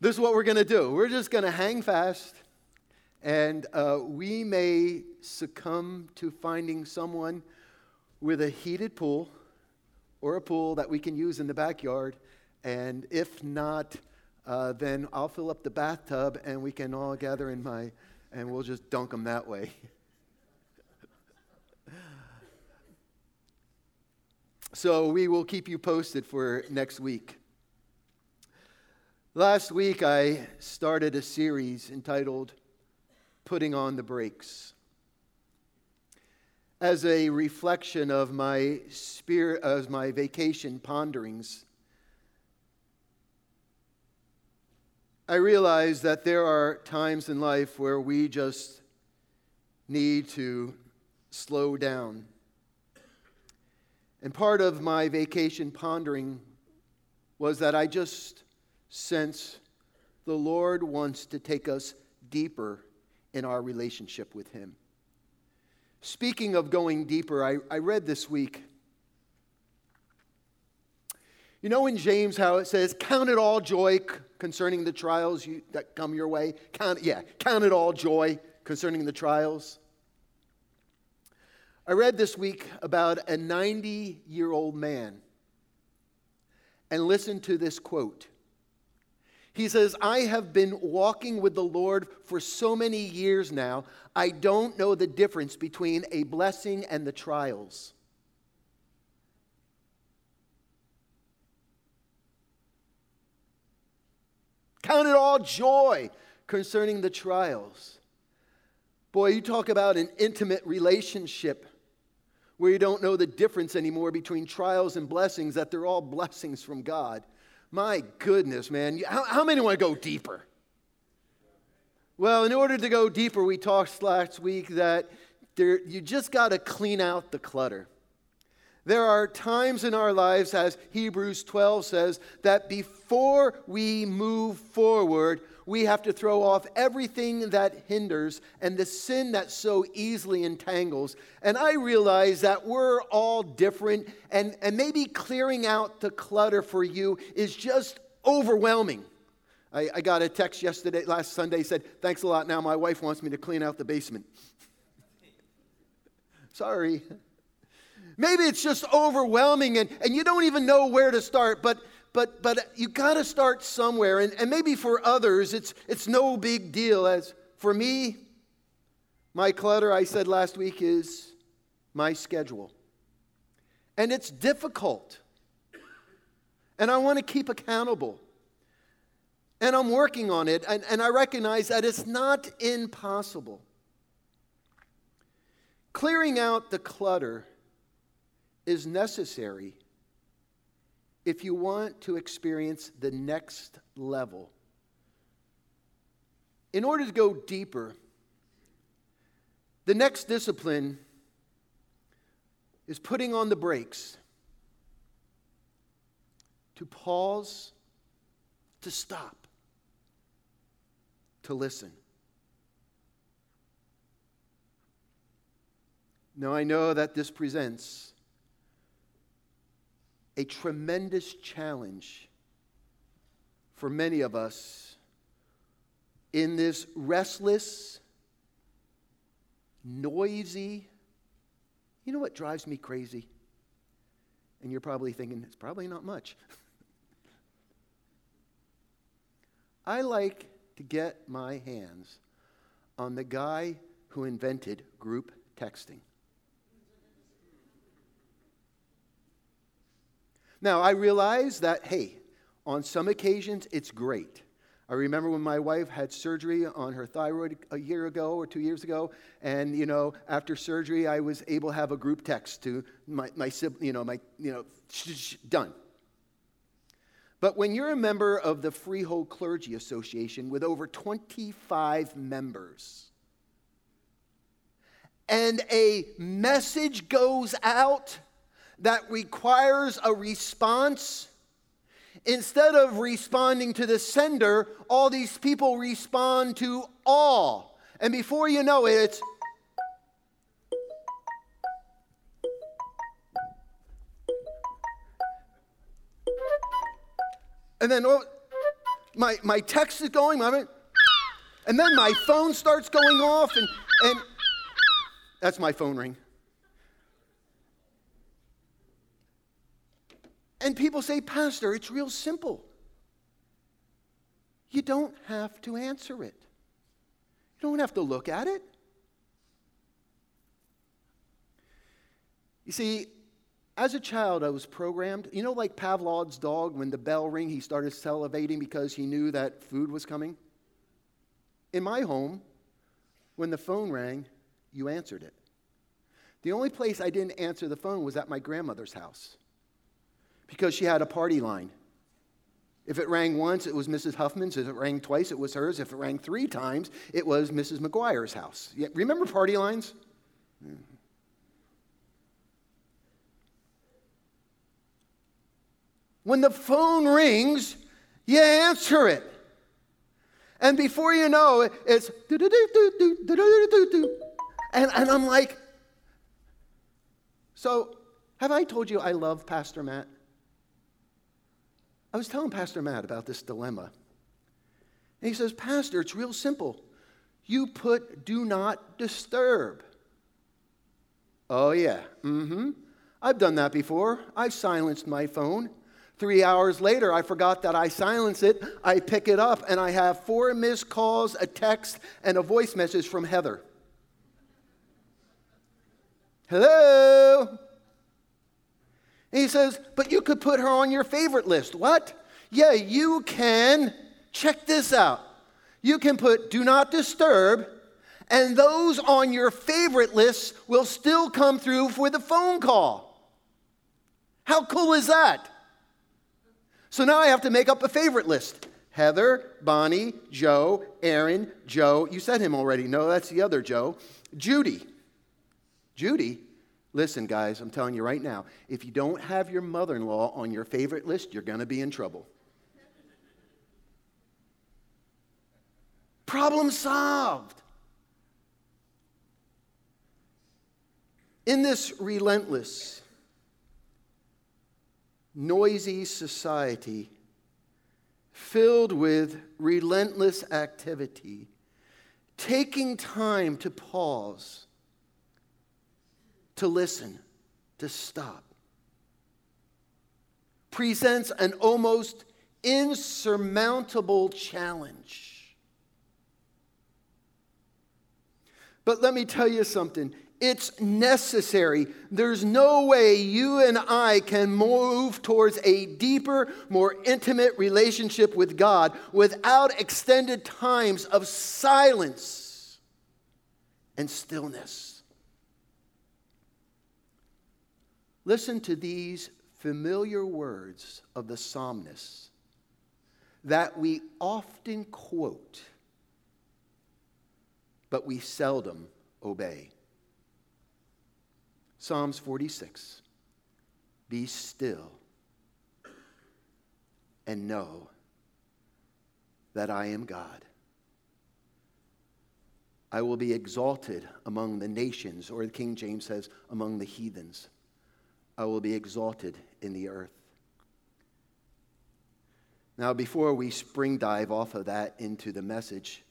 this is what we're going to do. We're just going to hang fast, and uh, we may succumb to finding someone with a heated pool or a pool that we can use in the backyard. And if not, uh, then I'll fill up the bathtub and we can all gather in my, and we'll just dunk them that way. so we will keep you posted for next week. Last week, I started a series entitled Putting on the Brakes. As a reflection of my spirit as my vacation ponderings i realize that there are times in life where we just need to slow down. And part of my vacation pondering was that i just sense the lord wants to take us deeper in our relationship with him Speaking of going deeper, I, I read this week. You know in James how it says, Count it all joy concerning the trials you, that come your way? Count, yeah, count it all joy concerning the trials. I read this week about a 90 year old man and listen to this quote. He says, I have been walking with the Lord for so many years now, I don't know the difference between a blessing and the trials. Count it all joy concerning the trials. Boy, you talk about an intimate relationship where you don't know the difference anymore between trials and blessings, that they're all blessings from God. My goodness, man. How, how many want to go deeper? Well, in order to go deeper, we talked last week that there, you just got to clean out the clutter. There are times in our lives, as Hebrews 12 says, that before we move forward, we have to throw off everything that hinders and the sin that so easily entangles. And I realize that we're all different, and, and maybe clearing out the clutter for you is just overwhelming. I, I got a text yesterday, last Sunday, said, Thanks a lot. Now my wife wants me to clean out the basement. Sorry. Maybe it's just overwhelming and, and you don't even know where to start, but but but you got to start somewhere. And, and maybe for others it's it's no big deal. As for me my clutter i said last week is my schedule. And it's difficult. And i want to keep accountable. And i'm working on it. And, and i recognize that it's not impossible. Clearing out the clutter is necessary if you want to experience the next level. In order to go deeper, the next discipline is putting on the brakes, to pause, to stop, to listen. Now, I know that this presents a tremendous challenge for many of us in this restless, noisy, you know what drives me crazy? And you're probably thinking, it's probably not much. I like to get my hands on the guy who invented group texting. Now, I realize that, hey, on some occasions it's great. I remember when my wife had surgery on her thyroid a year ago or two years ago, and you know, after surgery, I was able to have a group text to my, my you know, my, you know, sh- sh- done. But when you're a member of the Freehold Clergy Association with over 25 members, and a message goes out that requires a response, instead of responding to the sender, all these people respond to all. And before you know it, it's and then oh, my, my text is going, and then my phone starts going off, and, and that's my phone ring. And people say, Pastor, it's real simple. You don't have to answer it, you don't have to look at it. You see, as a child, I was programmed. You know, like Pavlov's dog, when the bell rang, he started salivating because he knew that food was coming? In my home, when the phone rang, you answered it. The only place I didn't answer the phone was at my grandmother's house because she had a party line. If it rang once, it was Mrs. Huffman's. If it rang twice, it was hers. If it rang three times, it was Mrs. McGuire's house. Remember party lines? Mm-hmm. When the phone rings, you answer it. And before you know it, it's and, and I'm like, so have I told you I love Pastor Matt? I was telling Pastor Matt about this dilemma. And he says, Pastor, it's real simple. You put do not disturb. Oh, yeah. Mm hmm. I've done that before. I've silenced my phone. Three hours later, I forgot that I silenced it. I pick it up and I have four missed calls, a text, and a voice message from Heather. Hello? And he says, But you could put her on your favorite list. What? Yeah, you can. Check this out. You can put do not disturb, and those on your favorite list will still come through for the phone call. How cool is that? So now I have to make up a favorite list. Heather, Bonnie, Joe, Aaron, Joe. You said him already. No, that's the other Joe. Judy. Judy? Listen, guys, I'm telling you right now, if you don't have your mother in law on your favorite list, you're going to be in trouble. Problem solved. In this relentless, noisy society filled with relentless activity, taking time to pause, to listen, to stop, presents an almost insurmountable challenge. But let me tell you something it's necessary. There's no way you and I can move towards a deeper, more intimate relationship with God without extended times of silence and stillness. Listen to these familiar words of the psalmist that we often quote, but we seldom obey. Psalms 46 Be still and know that I am God. I will be exalted among the nations, or the King James says, among the heathens. I will be exalted in the earth. Now, before we spring dive off of that into the message,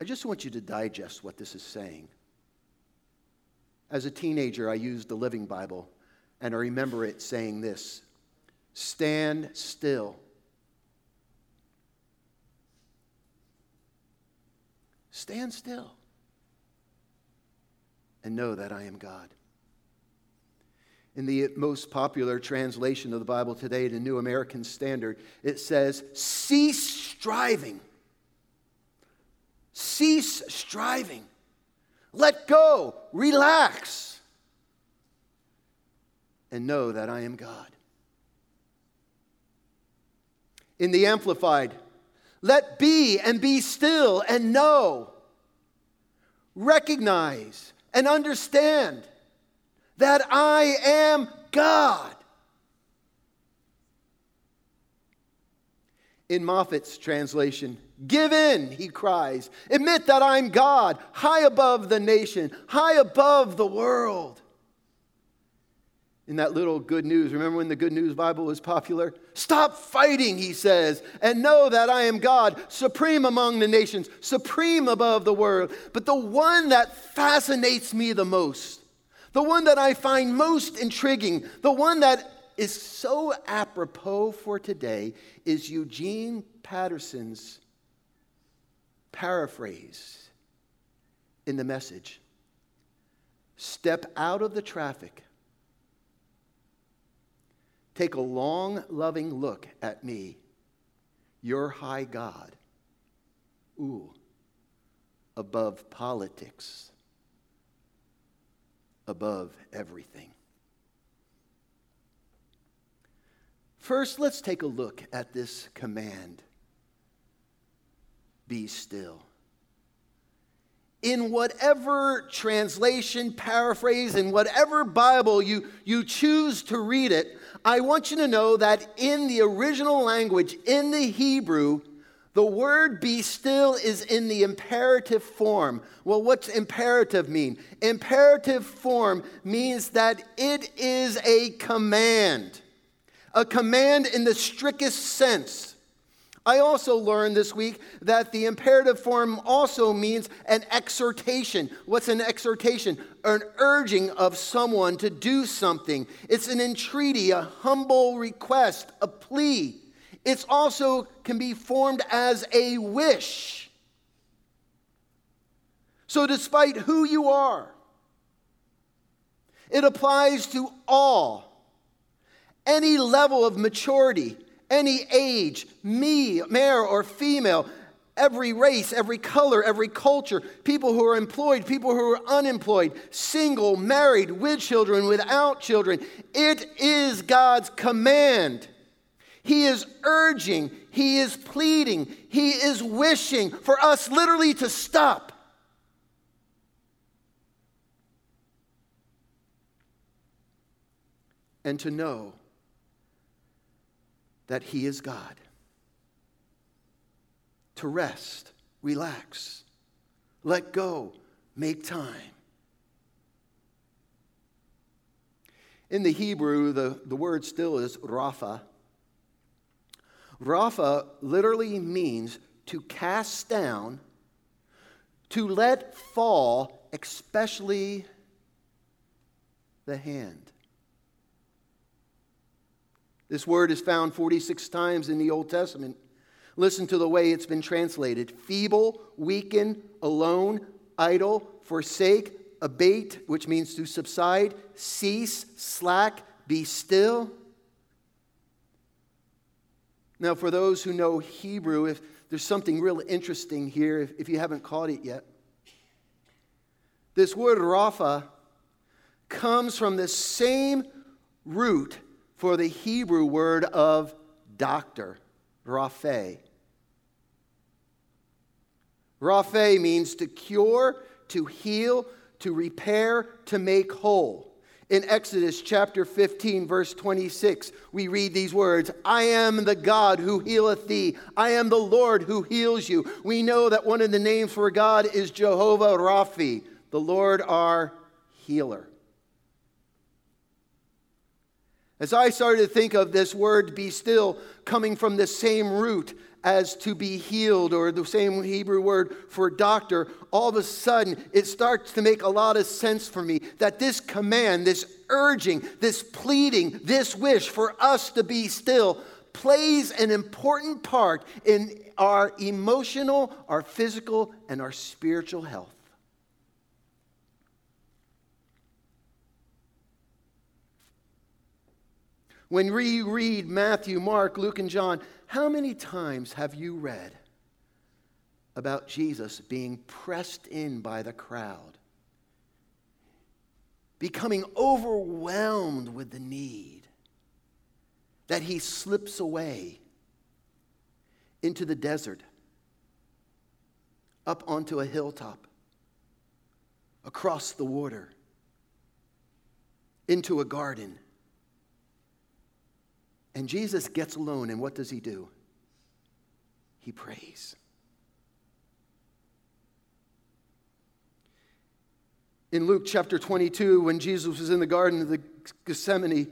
I just want you to digest what this is saying. As a teenager, I used the Living Bible, and I remember it saying this Stand still. Stand still and know that I am God. In the most popular translation of the Bible today, the New American Standard, it says, Cease striving. Cease striving. Let go, relax, and know that I am God. In the Amplified, let be and be still and know, recognize and understand that I am God. In Moffatt's translation, Give in, he cries. Admit that I'm God, high above the nation, high above the world. in that little good news. Remember when the good news Bible was popular? Stop fighting, he says, and know that I am God, supreme among the nations, supreme above the world. But the one that fascinates me the most, the one that I find most intriguing, the one that is so apropos for today is Eugene Patterson's paraphrase in the message. Step out of the traffic. Take a long, loving look at me, your high God. Ooh, above politics, above everything. First, let's take a look at this command be still. In whatever translation, paraphrase, in whatever Bible you, you choose to read it, I want you to know that in the original language, in the Hebrew, the word be still is in the imperative form. Well, what's imperative mean? Imperative form means that it is a command, a command in the strictest sense. I also learned this week that the imperative form also means an exhortation. What's an exhortation? An urging of someone to do something. It's an entreaty, a humble request, a plea. It also can be formed as a wish. So, despite who you are, it applies to all, any level of maturity any age, me, male or female, every race, every color, every culture, people who are employed, people who are unemployed, single, married, with children, without children. It is God's command. He is urging, He is pleading, He is wishing for us literally to stop. And to know that He is God. To rest, relax, let go, make time. In the Hebrew, the, the word still is rapha. Rapha literally means to cast down, to let fall, especially the hand. This word is found 46 times in the Old Testament. Listen to the way it's been translated feeble, weaken, alone, idle, forsake, abate, which means to subside, cease, slack, be still. Now, for those who know Hebrew, if there's something real interesting here, if, if you haven't caught it yet, this word rapha comes from the same root for the Hebrew word of doctor, raphe. Raphe means to cure, to heal, to repair, to make whole. In Exodus chapter 15, verse 26, we read these words I am the God who healeth thee. I am the Lord who heals you. We know that one of the names for God is Jehovah Raphi, the Lord our healer. As I started to think of this word be still coming from the same root as to be healed, or the same Hebrew word for doctor, all of a sudden it starts to make a lot of sense for me that this command, this urging, this pleading, this wish for us to be still plays an important part in our emotional, our physical, and our spiritual health. When we read Matthew, Mark, Luke, and John, how many times have you read about Jesus being pressed in by the crowd, becoming overwhelmed with the need, that he slips away into the desert, up onto a hilltop, across the water, into a garden? And Jesus gets alone, and what does he do? He prays. In Luke chapter 22, when Jesus was in the Garden of the Gethsemane,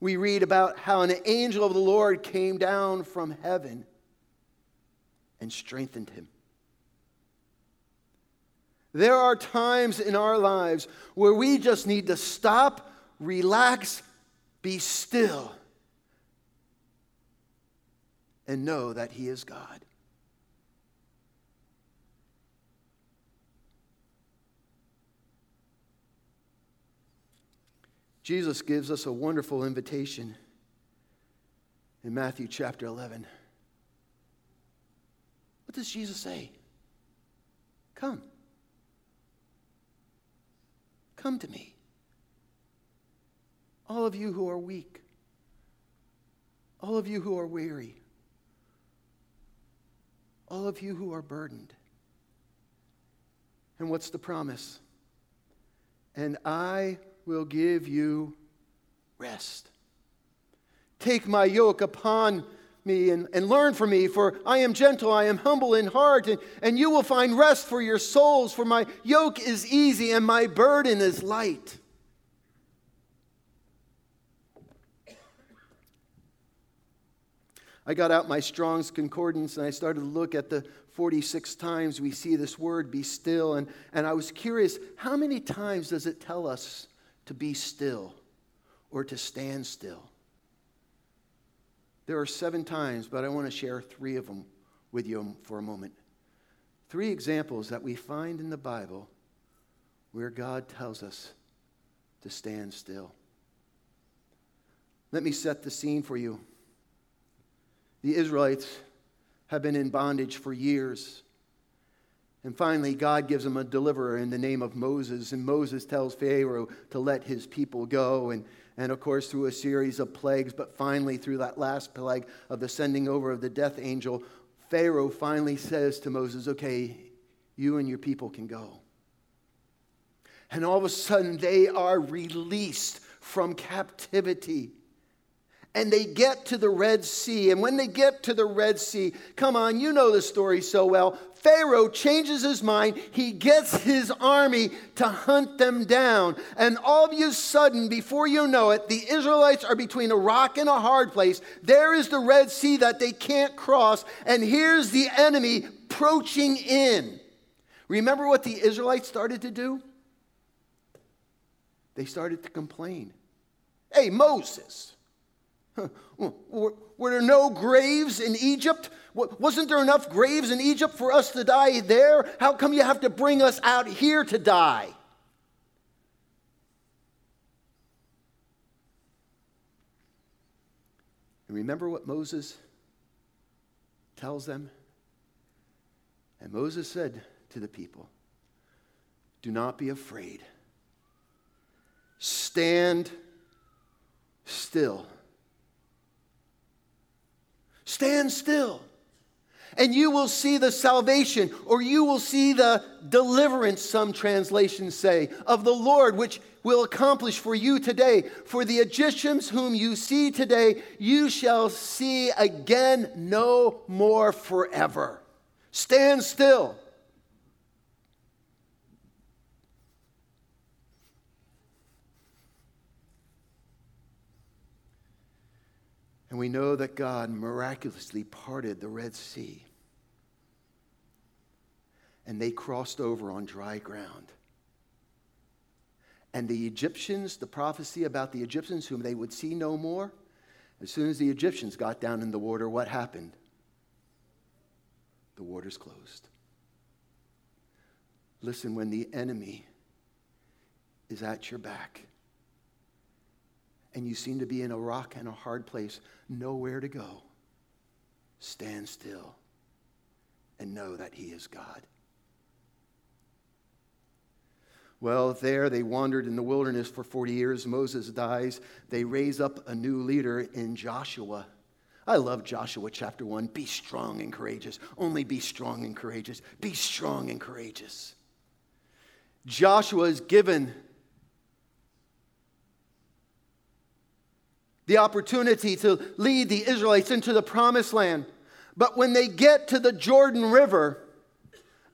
we read about how an angel of the Lord came down from heaven and strengthened him. There are times in our lives where we just need to stop, relax, be still, and know that He is God. Jesus gives us a wonderful invitation in Matthew chapter 11. What does Jesus say? Come. Come to me. All of you who are weak, all of you who are weary, all of you who are burdened. And what's the promise? And I will give you rest. Take my yoke upon me and, and learn from me, for I am gentle, I am humble in heart, and, and you will find rest for your souls, for my yoke is easy and my burden is light. I got out my Strong's Concordance and I started to look at the 46 times we see this word be still. And, and I was curious how many times does it tell us to be still or to stand still? There are seven times, but I want to share three of them with you for a moment. Three examples that we find in the Bible where God tells us to stand still. Let me set the scene for you. The Israelites have been in bondage for years. And finally, God gives them a deliverer in the name of Moses. And Moses tells Pharaoh to let his people go. And, and of course, through a series of plagues, but finally, through that last plague of the sending over of the death angel, Pharaoh finally says to Moses, Okay, you and your people can go. And all of a sudden, they are released from captivity and they get to the Red Sea. And when they get to the Red Sea, come on, you know the story so well. Pharaoh changes his mind. He gets his army to hunt them down. And all of a sudden, before you know it, the Israelites are between a rock and a hard place. There is the Red Sea that they can't cross. And here's the enemy approaching in. Remember what the Israelites started to do? They started to complain. Hey, Moses. Were there no graves in Egypt? Wasn't there enough graves in Egypt for us to die there? How come you have to bring us out here to die? And remember what Moses tells them? And Moses said to the people, Do not be afraid. Stand still Stand still, and you will see the salvation, or you will see the deliverance, some translations say, of the Lord, which will accomplish for you today. For the Egyptians whom you see today, you shall see again no more forever. Stand still. And we know that God miraculously parted the Red Sea. And they crossed over on dry ground. And the Egyptians, the prophecy about the Egyptians whom they would see no more, as soon as the Egyptians got down in the water, what happened? The waters closed. Listen, when the enemy is at your back, and you seem to be in a rock and a hard place, nowhere to go, stand still and know that He is God. Well, there they wandered in the wilderness for 40 years. Moses dies. They raise up a new leader in Joshua. I love Joshua chapter 1. Be strong and courageous. Only be strong and courageous. Be strong and courageous. Joshua is given the opportunity to lead the Israelites into the promised land. But when they get to the Jordan River,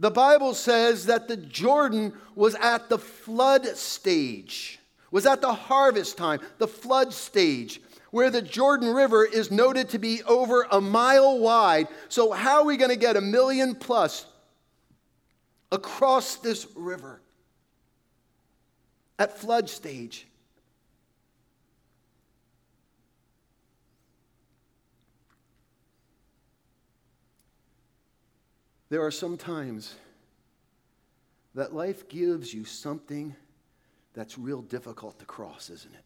The Bible says that the Jordan was at the flood stage, was at the harvest time, the flood stage, where the Jordan River is noted to be over a mile wide. So, how are we going to get a million plus across this river at flood stage? There are some times that life gives you something that's real difficult to cross, isn't it?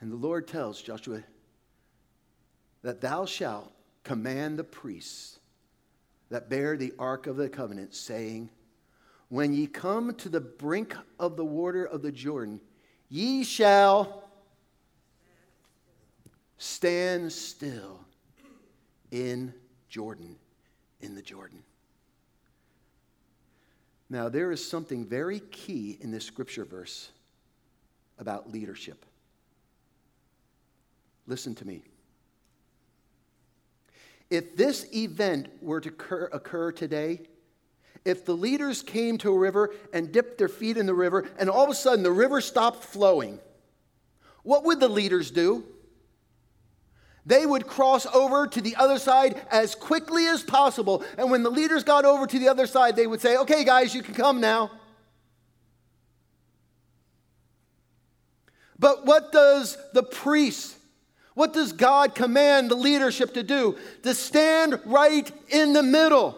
And the Lord tells Joshua that thou shalt command the priests that bear the ark of the covenant, saying, When ye come to the brink of the water of the Jordan, ye shall Stand still in Jordan, in the Jordan. Now, there is something very key in this scripture verse about leadership. Listen to me. If this event were to occur, occur, today, if the leaders came to a river and dipped their feet in the river, and all of a sudden the river stopped flowing, what would the leaders do? They would cross over to the other side as quickly as possible. And when the leaders got over to the other side, they would say, Okay, guys, you can come now. But what does the priest, what does God command the leadership to do? To stand right in the middle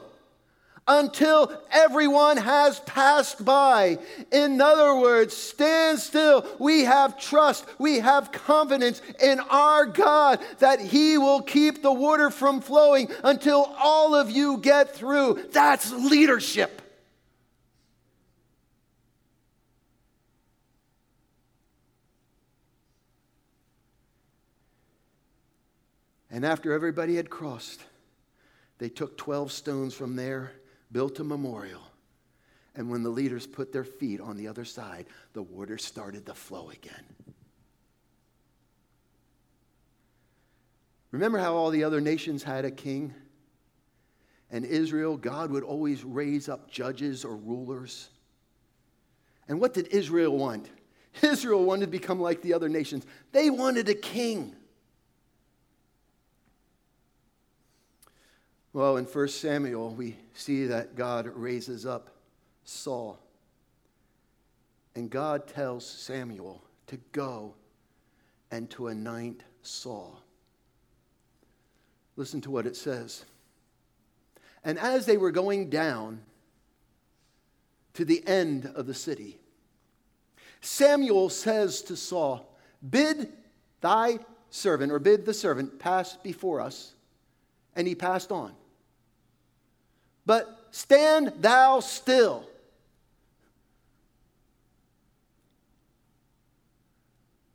until everyone has passed by. In other words, stand still. We have trust, we have confidence in our God that He will keep the water from flowing until all of you get through. That's leadership. And after everybody had crossed, they took 12 stones from there built a memorial. And when the leaders put their feet on the other side, the water started to flow again. Remember how all the other nations had a king? And Israel, God would always raise up judges or rulers. And what did Israel want? Israel wanted to become like the other nations. They wanted a king. Well, in 1 Samuel, we see that God raises up Saul. And God tells Samuel to go and to anoint Saul. Listen to what it says. And as they were going down to the end of the city, Samuel says to Saul, Bid thy servant, or bid the servant, pass before us. And he passed on. But stand thou still.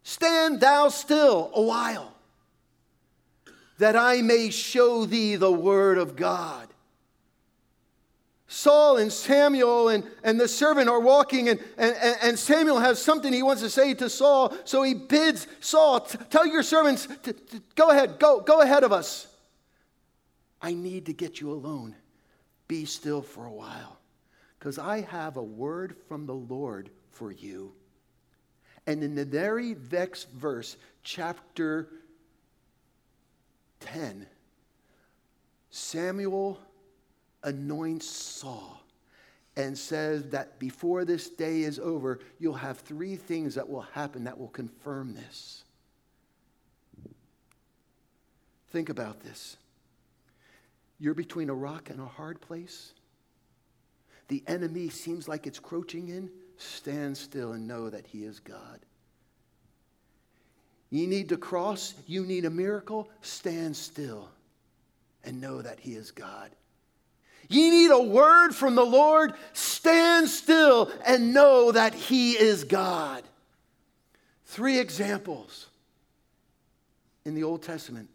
Stand thou still a while, that I may show thee the word of God. Saul and Samuel and, and the servant are walking, and, and, and Samuel has something he wants to say to Saul. So he bids Saul, Tell your servants, to, go ahead, go, go ahead of us. I need to get you alone. Be still for a while, because I have a word from the Lord for you. And in the very next verse, chapter 10, Samuel anoints Saul and says that before this day is over, you'll have three things that will happen that will confirm this. Think about this. You're between a rock and a hard place. The enemy seems like it's crouching in. Stand still and know that He is God. You need to cross, you need a miracle. Stand still and know that He is God. You need a word from the Lord. Stand still and know that He is God. Three examples in the Old Testament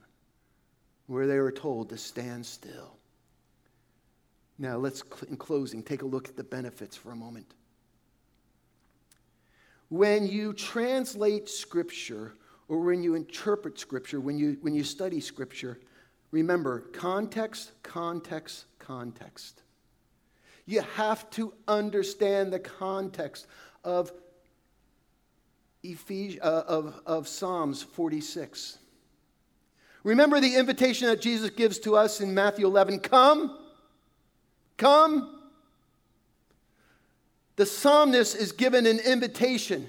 where they were told to stand still. Now, let's, in closing, take a look at the benefits for a moment. When you translate Scripture or when you interpret Scripture, when you, when you study Scripture, Remember, context, context, context. You have to understand the context of, Ephes- uh, of, of Psalms 46. Remember the invitation that Jesus gives to us in Matthew 11 Come, come. The psalmist is given an invitation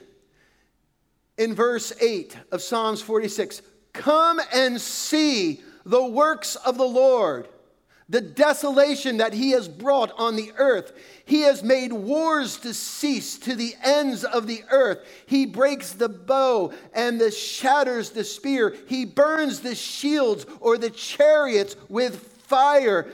in verse 8 of Psalms 46 Come and see the works of the Lord, the desolation that he has brought on the earth. He has made wars to cease to the ends of the earth. He breaks the bow and the shatters the spear. He burns the shields or the chariots with fire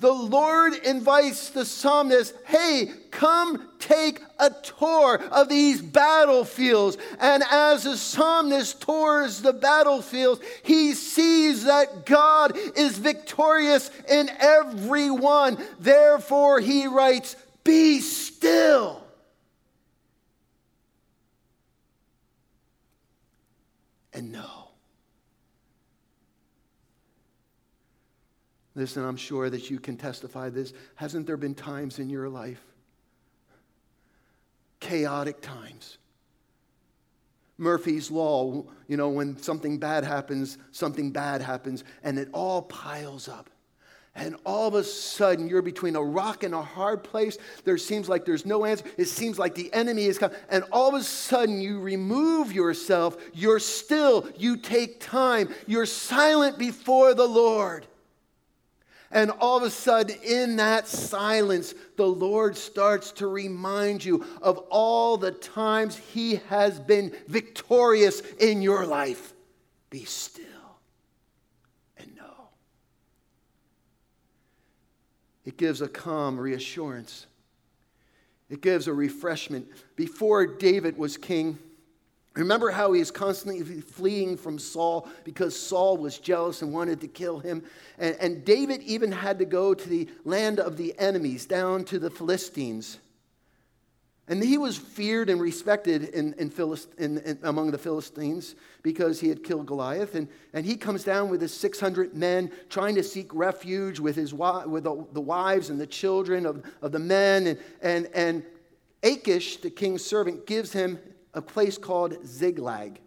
the Lord invites the psalmist, hey, come take a tour of these battlefields. And as the psalmist tours the battlefields, he sees that God is victorious in every one. Therefore, he writes, Be still. And know Listen, I'm sure that you can testify this. Hasn't there been times in your life, chaotic times? Murphy's Law, you know, when something bad happens, something bad happens, and it all piles up. And all of a sudden, you're between a rock and a hard place. There seems like there's no answer. It seems like the enemy is coming. And all of a sudden, you remove yourself. You're still. You take time. You're silent before the Lord. And all of a sudden, in that silence, the Lord starts to remind you of all the times He has been victorious in your life. Be still and know. It gives a calm reassurance, it gives a refreshment. Before David was king, Remember how he is constantly fleeing from Saul because Saul was jealous and wanted to kill him? And, and, David even had to go to the land of the enemies, down to the Philistines. And he was feared and respected in, in, Philist, in, among the Philistines because he had killed Goliath. And, and he comes down with his 600 men trying to seek refuge with, his, with the, the wives and the children of, of the men. And, and, and Achish, the king's servant, gives him a place called Ziklag.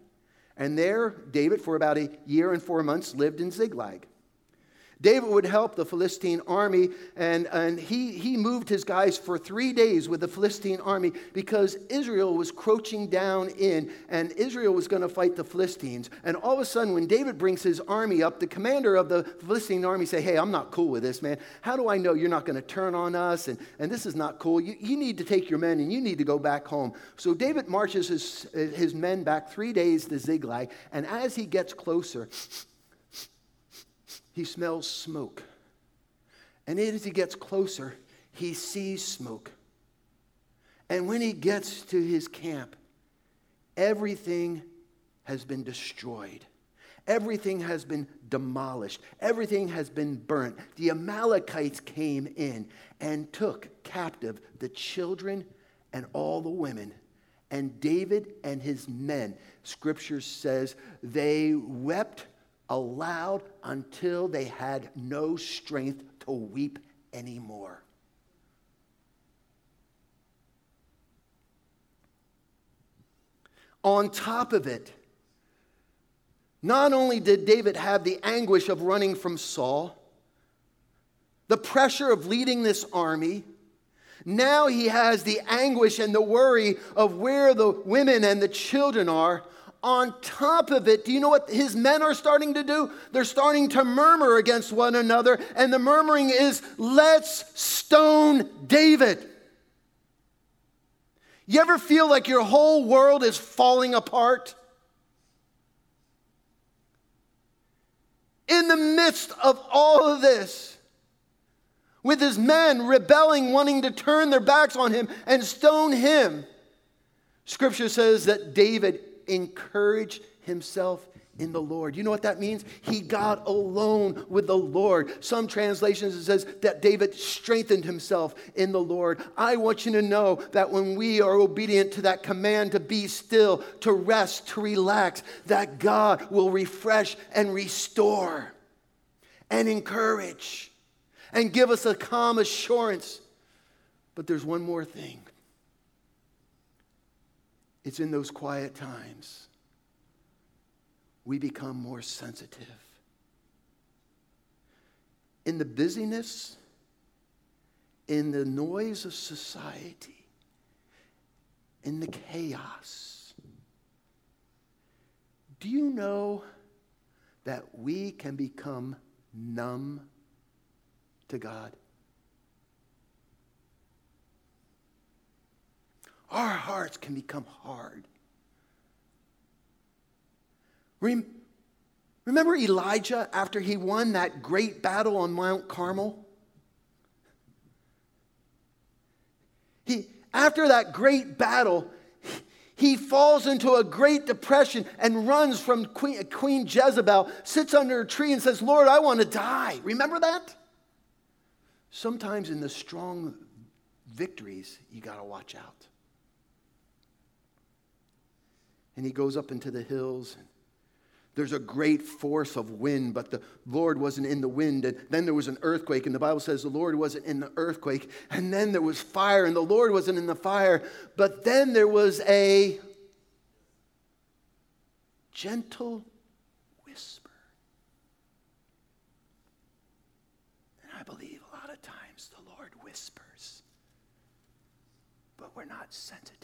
And there, David, for about a year and four months, lived in Ziklag. David would help the Philistine army, and, and he, he moved his guys for three days with the Philistine army because Israel was crouching down in, and Israel was going to fight the Philistines. And all of a sudden, when David brings his army up, the commander of the Philistine army say, Hey, I'm not cool with this, man. How do I know you're not going to turn on us? And, and this is not cool. You, you need to take your men and you need to go back home. So David marches his, his men back three days to Ziklag, and as he gets closer, he smells smoke. And as he gets closer, he sees smoke. And when he gets to his camp, everything has been destroyed. Everything has been demolished. Everything has been burnt. The Amalekites came in and took captive the children and all the women. And David and his men, scripture says, they wept aloud until they had no strength to weep anymore. On top of it, not only did David have the anguish of running from Saul, the pressure of leading this army, now he has the anguish and the worry of where the women and the children are on top of it, do you know what his men are starting to do? They're starting to murmur against one another, and the murmuring is, let's stone David. You ever feel like your whole world is falling apart? In the midst of all of this, with his men rebelling, wanting to turn their backs on him and stone him, scripture says that David encourage himself in the Lord. You know what that means? He got alone with the Lord. Some translations it says that David strengthened himself in the Lord. I want you to know that when we are obedient to that command to be still, to rest, to relax, that God will refresh and restore. and encourage and give us a calm assurance. But there's one more thing it's in those quiet times we become more sensitive. In the busyness, in the noise of society, in the chaos, do you know that we can become numb to God? Our hearts can become hard. Remember Elijah after he won that great battle on Mount Carmel? He, after that great battle, he falls into a great depression and runs from Queen, Queen Jezebel, sits under a tree and says, Lord, I want to die. Remember that? Sometimes in the strong victories, you got to watch out. And he goes up into the hills. There's a great force of wind, but the Lord wasn't in the wind. And then there was an earthquake, and the Bible says the Lord wasn't in the earthquake. And then there was fire, and the Lord wasn't in the fire. But then there was a gentle whisper. And I believe a lot of times the Lord whispers, but we're not sensitive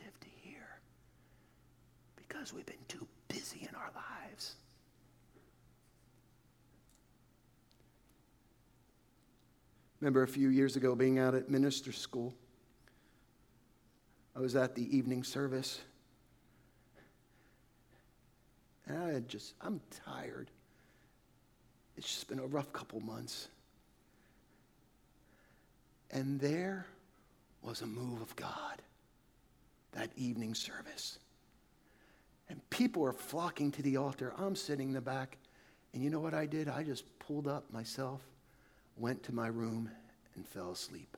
because we've been too busy in our lives. Remember a few years ago being out at minister school. I was at the evening service. And I had just, I'm tired. It's just been a rough couple months. And there was a move of God that evening service. And people are flocking to the altar. I'm sitting in the back. And you know what I did? I just pulled up myself went to my room, and fell asleep.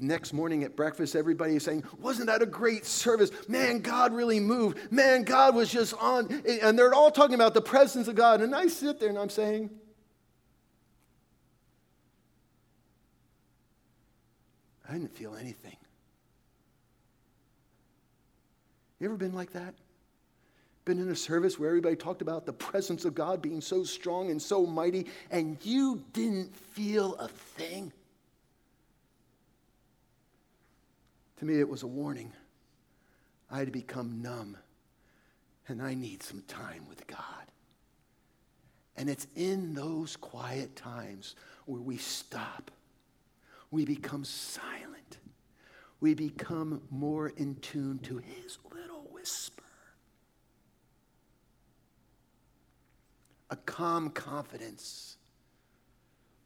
Next morning at breakfast, everybody is saying, Wasn't that a great service? Man, God really moved. Man, God was just on. And they're all talking about the presence of God. And I sit there and I'm saying, I didn't feel anything. You ever been like that? been in a service where everybody talked about the presence of God being so strong and so mighty, and you didn't feel a thing? To me, it was a warning. I had become numb, and I need some time with God. And it's in those quiet times where we stop, we become silent, we become more in tune to His whisper. a calm confidence,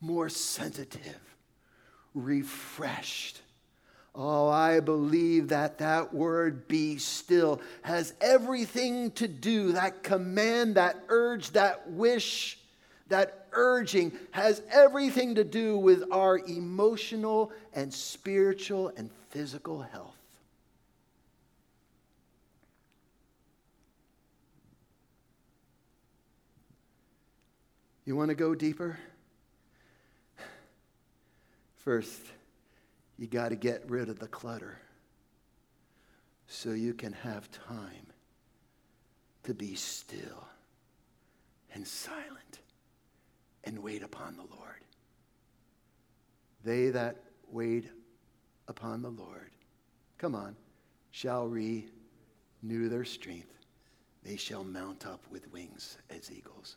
more sensitive, refreshed. Oh, I believe that that word be still has everything to do, that command, that urge, that wish, that urging has everything to do with our emotional and spiritual and physical health. You want to go deeper? First, you got to get rid of the clutter so you can have time to be still and silent and wait upon the Lord. They that wait upon the Lord, come on, shall renew their strength. They shall mount up with wings as eagles.